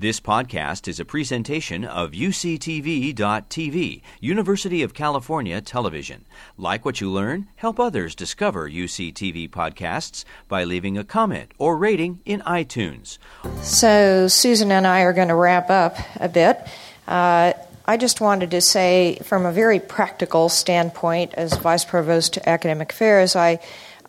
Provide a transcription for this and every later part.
This podcast is a presentation of UCTV.tv, University of California Television. Like what you learn? Help others discover UCTV podcasts by leaving a comment or rating in iTunes. So, Susan and I are going to wrap up a bit. Uh, I just wanted to say, from a very practical standpoint, as Vice Provost to Academic Affairs, I,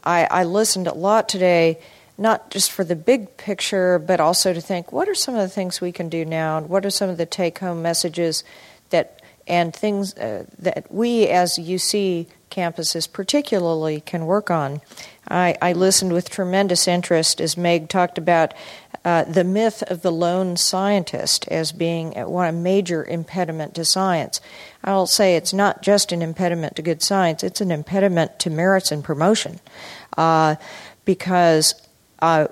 I, I listened a lot today not just for the big picture, but also to think what are some of the things we can do now, and what are some of the take home messages that and things uh, that we as UC campuses particularly can work on. I, I, listened with tremendous interest as Meg talked about uh, the myth of the lone scientist as being a major impediment to science. I'll say it's not just an impediment to good science; it's an impediment to merits and promotion, uh, because uh,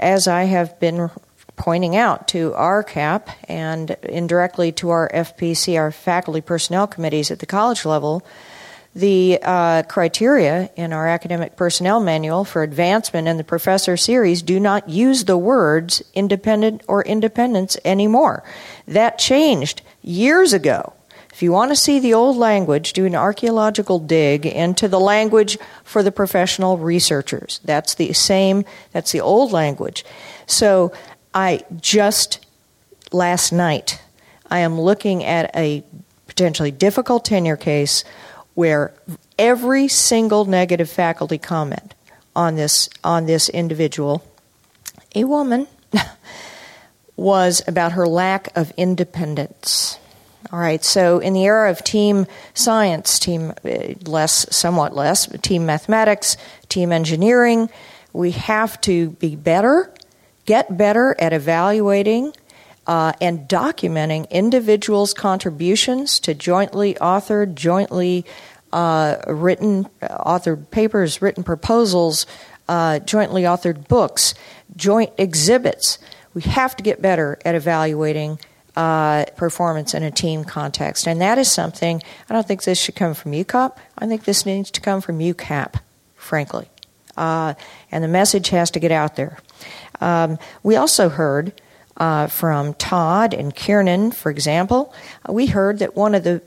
as I have been pointing out to our CAP and indirectly to our FPC, our faculty personnel committees at the college level, the uh, criteria in our academic personnel manual for advancement in the professor series do not use the words independent or independence anymore. That changed years ago. If you want to see the old language, do an archaeological dig into the language for the professional researchers. That's the same, that's the old language. So I just last night, I am looking at a potentially difficult tenure case where every single negative faculty comment on this on this individual, a woman, was about her lack of independence. All right, so in the era of team science, team uh, less, somewhat less, team mathematics, team engineering, we have to be better, get better at evaluating uh, and documenting individuals' contributions to jointly authored, jointly uh, written, authored papers, written proposals, uh, jointly authored books, joint exhibits. We have to get better at evaluating uh, performance in a team context. And that is something, I don't think this should come from UCOP. I think this needs to come from UCAP, frankly. Uh, and the message has to get out there. Um, we also heard uh, from Todd and Kiernan, for example, we heard that one of the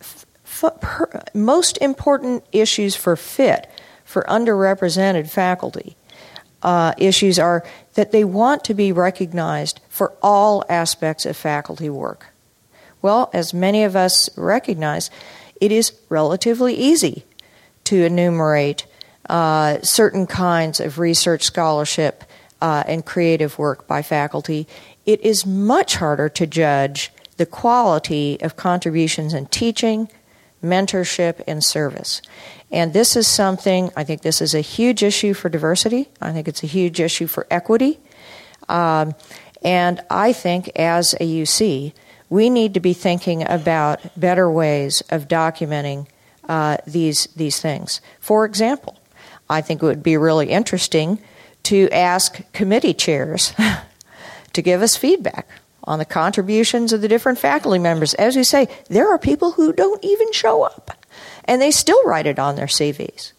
f- f- most important issues for fit for underrepresented faculty uh, issues are that they want to be recognized for all aspects of faculty work. Well, as many of us recognize, it is relatively easy to enumerate uh, certain kinds of research scholarship uh, and creative work by faculty. It is much harder to judge the quality of contributions in teaching, mentorship, and service. And this is something, I think this is a huge issue for diversity. I think it's a huge issue for equity. Um, and I think as a UC, we need to be thinking about better ways of documenting uh, these, these things. For example, I think it would be really interesting to ask committee chairs to give us feedback on the contributions of the different faculty members. As we say, there are people who don't even show up and they still write it on their CVs.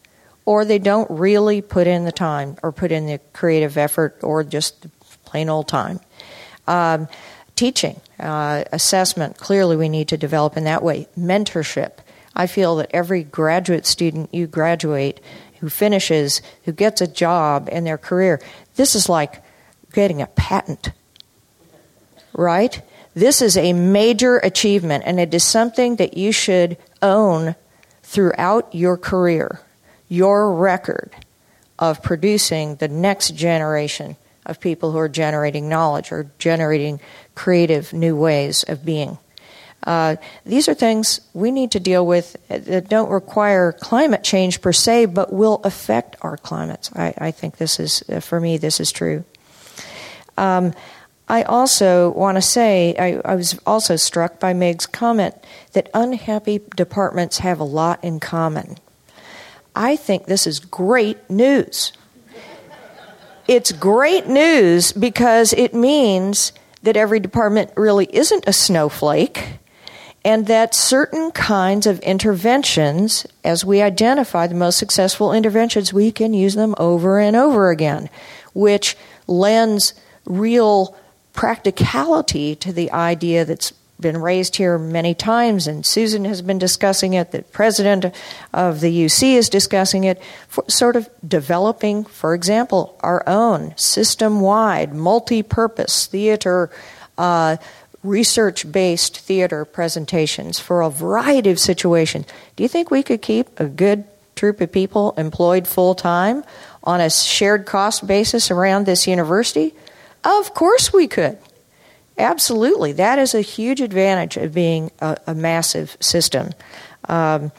Or they don't really put in the time or put in the creative effort or just plain old time. Um, teaching, uh, assessment, clearly we need to develop in that way. Mentorship. I feel that every graduate student you graduate who finishes, who gets a job in their career, this is like getting a patent, right? This is a major achievement, and it is something that you should own throughout your career, your record of producing the next generation of people who are generating knowledge or generating creative new ways of being. Uh, these are things we need to deal with that don't require climate change per se, but will affect our climates. I, I think this is, uh, for me, this is true. Um, I also want to say, I, I, was also struck by Meg's comment that unhappy departments have a lot in common. I think this is great news. It's great news because it means that every department really isn't a snowflake and that certain kinds of interventions, as we identify the most successful interventions, we can use them over and over again, which lends real practicality to the idea that's been raised here many times, and Susan has been discussing it, the president of the UC is discussing it, sort of developing, for example, our own system wide, multi purpose theater. Uh, research based theater presentations for a variety of situations. Do you think we could keep a good troupe of people employed full time on a shared cost basis around this university? Of course we could. Absolutely. That is a huge advantage of being a, a massive system. Um,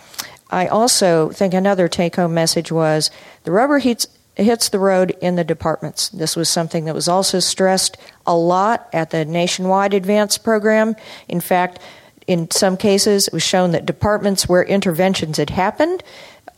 I also think another take home message was the rubber hits, hits the road in the departments. This was something that was also stressed a lot at the nationwide ADVANCE program. In fact, in some cases, it was shown that departments where interventions had happened,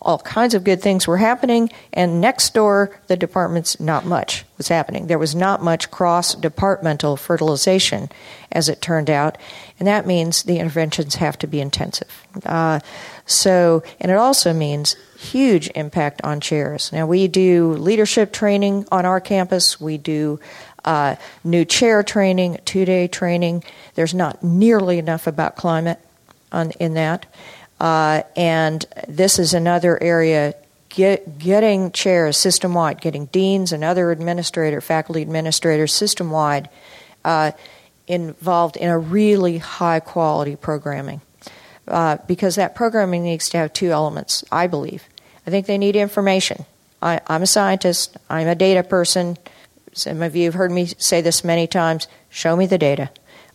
all kinds of good things were happening, and next door, the departments, not much was happening. There was not much cross departmental fertilization, as it turned out, and that means the interventions have to be intensive. Uh, so, and it also means huge impact on chairs. Now, we do leadership training on our campus, we do uh, new chair training, two day training. There's not nearly enough about climate on, in that. Uh, and this is another area get, getting chairs system wide, getting deans and other administrator, faculty administrators system wide uh, involved in a really high quality programming. Uh, because that programming needs to have two elements, I believe. I think they need information. I, I'm a scientist, I'm a data person. Some of you have heard me say this many times show me the data.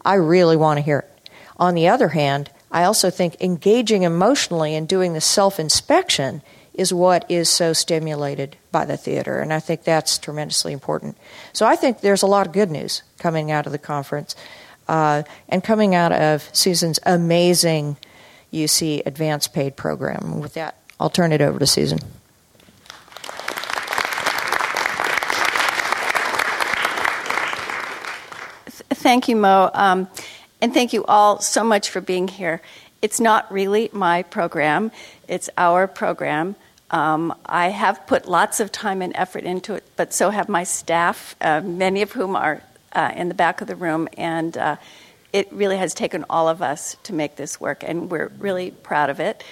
I really want to hear it. On the other hand, I also think engaging emotionally and doing the self inspection is what is so stimulated by the theater, and I think that's tremendously important. So I think there's a lot of good news coming out of the conference uh, and coming out of Susan's amazing UC ADVANCE PAID program. With that, I'll turn it over to Susan. Thank you, Mo. Um, and thank you all so much for being here. It's not really my program, it's our program. Um, I have put lots of time and effort into it, but so have my staff, uh, many of whom are uh, in the back of the room, and uh, it really has taken all of us to make this work, and we're really proud of it.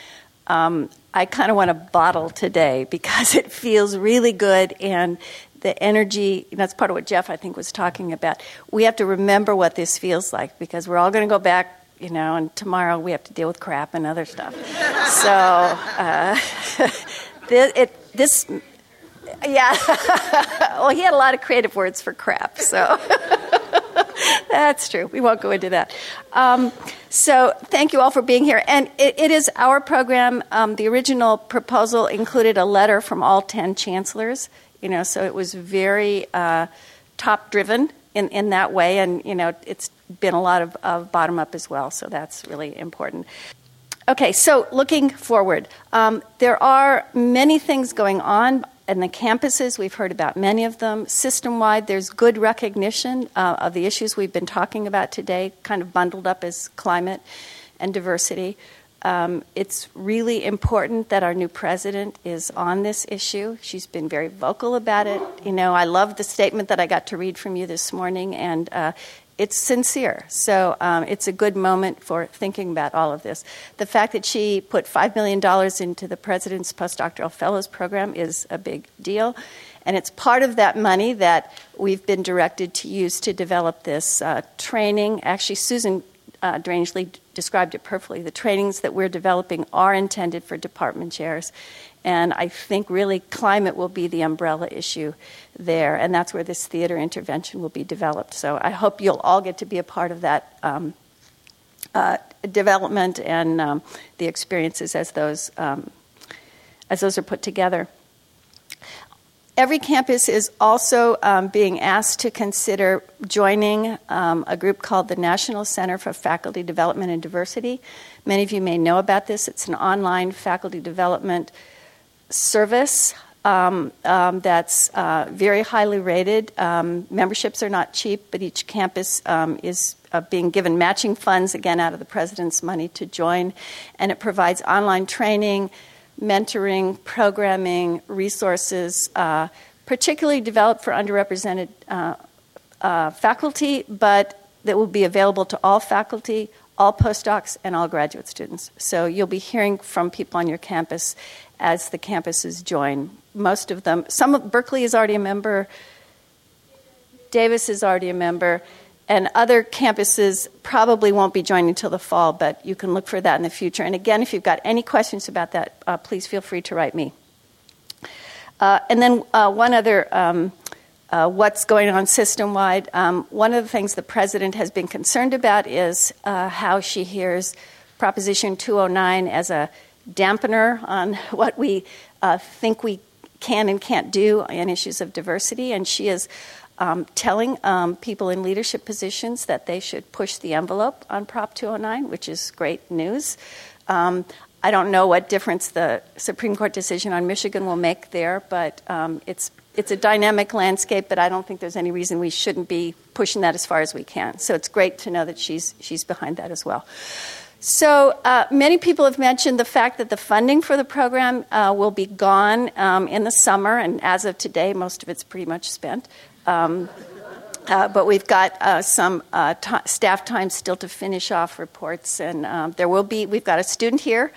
Um, I kind of want to bottle today because it feels really good, and the energy that's part of what jeff i think was talking about. We have to remember what this feels like because we're all going to go back you know and tomorrow we have to deal with crap and other stuff. So uh, this, it, this yeah. Well he had a lot of creative words for crap so. That's true. We won't go into that. Um, so thank you all for being here. And it, it is our program um, the original proposal included a letter from all 10 chancellors you know, so it was very uh, top driven in, in that way, and you know, it's been a lot of, of bottom up as well, so that's really important. Okay, so looking forward, um, there are many things going on in the campuses. We've heard about many of them. System wide, there's good recognition uh, of the issues we've been talking about today, kind of bundled up as climate and diversity. Um, it's really important that our new president is on this issue. She's been very vocal about it. You know, I love the statement that I got to read from you this morning, and uh, it's sincere. So um, it's a good moment for thinking about all of this. The fact that she put $5 million into the president's postdoctoral fellows program is a big deal. And it's part of that money that we've been directed to use to develop this uh, training. Actually, Susan uh, described it perfectly. The trainings that we're developing are intended for department chairs. And I think really climate will be the umbrella issue there. And that's where this theater intervention will be developed. So I hope you'll all get to be a part of that um, uh, development and um, the experiences as those, um, as those are put together. Every campus is also um, being asked to consider joining um, a group called the National Center for Faculty Development and Diversity. Many of you may know about this. It's an online faculty development service um, um that's uh, very highly rated. Um, memberships are not cheap, but each campus um, is uh, being given matching funds, again, out of the president's money to join. And it provides online training mentoring, programming, resources, uh, particularly developed for underrepresented uh, uh, faculty, but that will be available to all faculty, all postdocs, and all graduate students. So you'll be hearing from people on your campus as the campuses join. Most of them, some of Berkeley is already a member, Davis is already a member, and other campuses probably won't be joining until the fall, but you can look for that in the future. And again, if you've got any questions about that, uh, please feel free to write me. Uh, and then uh, one other um, uh, what's going on system wide. Um, one of the things the president has been concerned about is uh, how she hears Proposition 209 as a dampener on what we uh, think we can and can't do in issues of diversity. And she is um, telling um, people in leadership positions that they should push the envelope on Prop 209, which is great news. Um, I don't know what difference the Supreme Court decision on Michigan will make there, but um, it's it's a dynamic landscape, but I don't think there's any reason we shouldn't be pushing that as far as we can. So it's great to know that she's she's behind that as well. So uh, many people have mentioned the fact that the funding for the program uh, will be gone um, in the summer, and as of today, most of it's pretty much spent. Um, uh, but we've got uh, some uh, t- staff time still to finish off reports, and um, there will be. We've got a student here.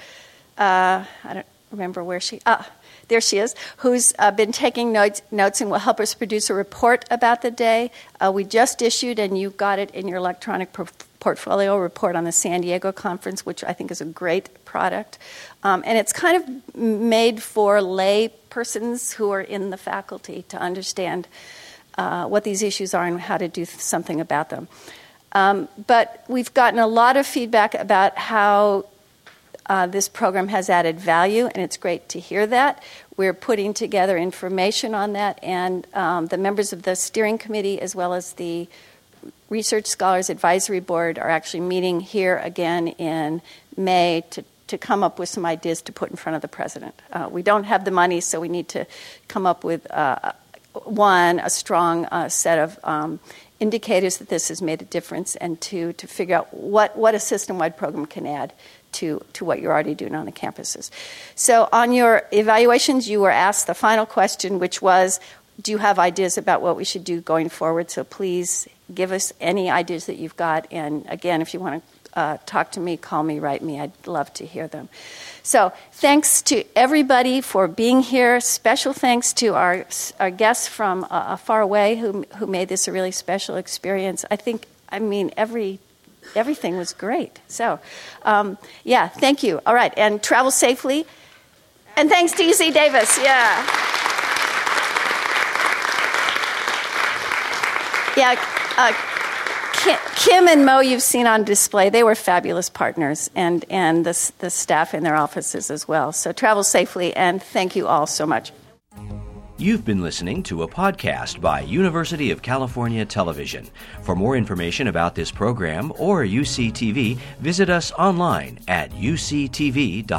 Uh, I don't remember where she. Ah, there she is, who's uh, been taking notes, notes and will help us produce a report about the day. Uh, we just issued, and you got it in your electronic pro- portfolio report on the San Diego conference, which I think is a great product. Um, and it's kind of made for lay persons who are in the faculty to understand uh, what these issues are and how to do something about them. Um, but we've gotten a lot of feedback about how uh, this program has added value, and it's great to hear that. We're putting together information on that, and um, the members of the steering committee, as well as the Research Scholars Advisory Board, are actually meeting here again in May to, to come up with some ideas to put in front of the president. Uh, we don't have the money, so we need to come up with uh, one, a strong uh, set of um, indicators that this has made a difference, and two, to figure out what, what a system wide program can add to, to what you're already doing on the campuses. So, on your evaluations, you were asked the final question, which was Do you have ideas about what we should do going forward? So, please give us any ideas that you've got. And again, if you want to uh, talk to me, call me, write me. I'd love to hear them. So, thanks to everybody for being here. Special thanks to our, our guests from uh, far away who, who made this a really special experience. I think, I mean, every everything was great. So, um, yeah, thank you. All right, and travel safely. And thanks to UC Davis. Yeah. Yeah. Uh, Kim and Mo, you've seen on display. They were fabulous partners, and, and the, the staff in their offices as well. So travel safely, and thank you all so much. You've been listening to a podcast by University of California Television. For more information about this program or UCTV, visit us online at uctv.tv.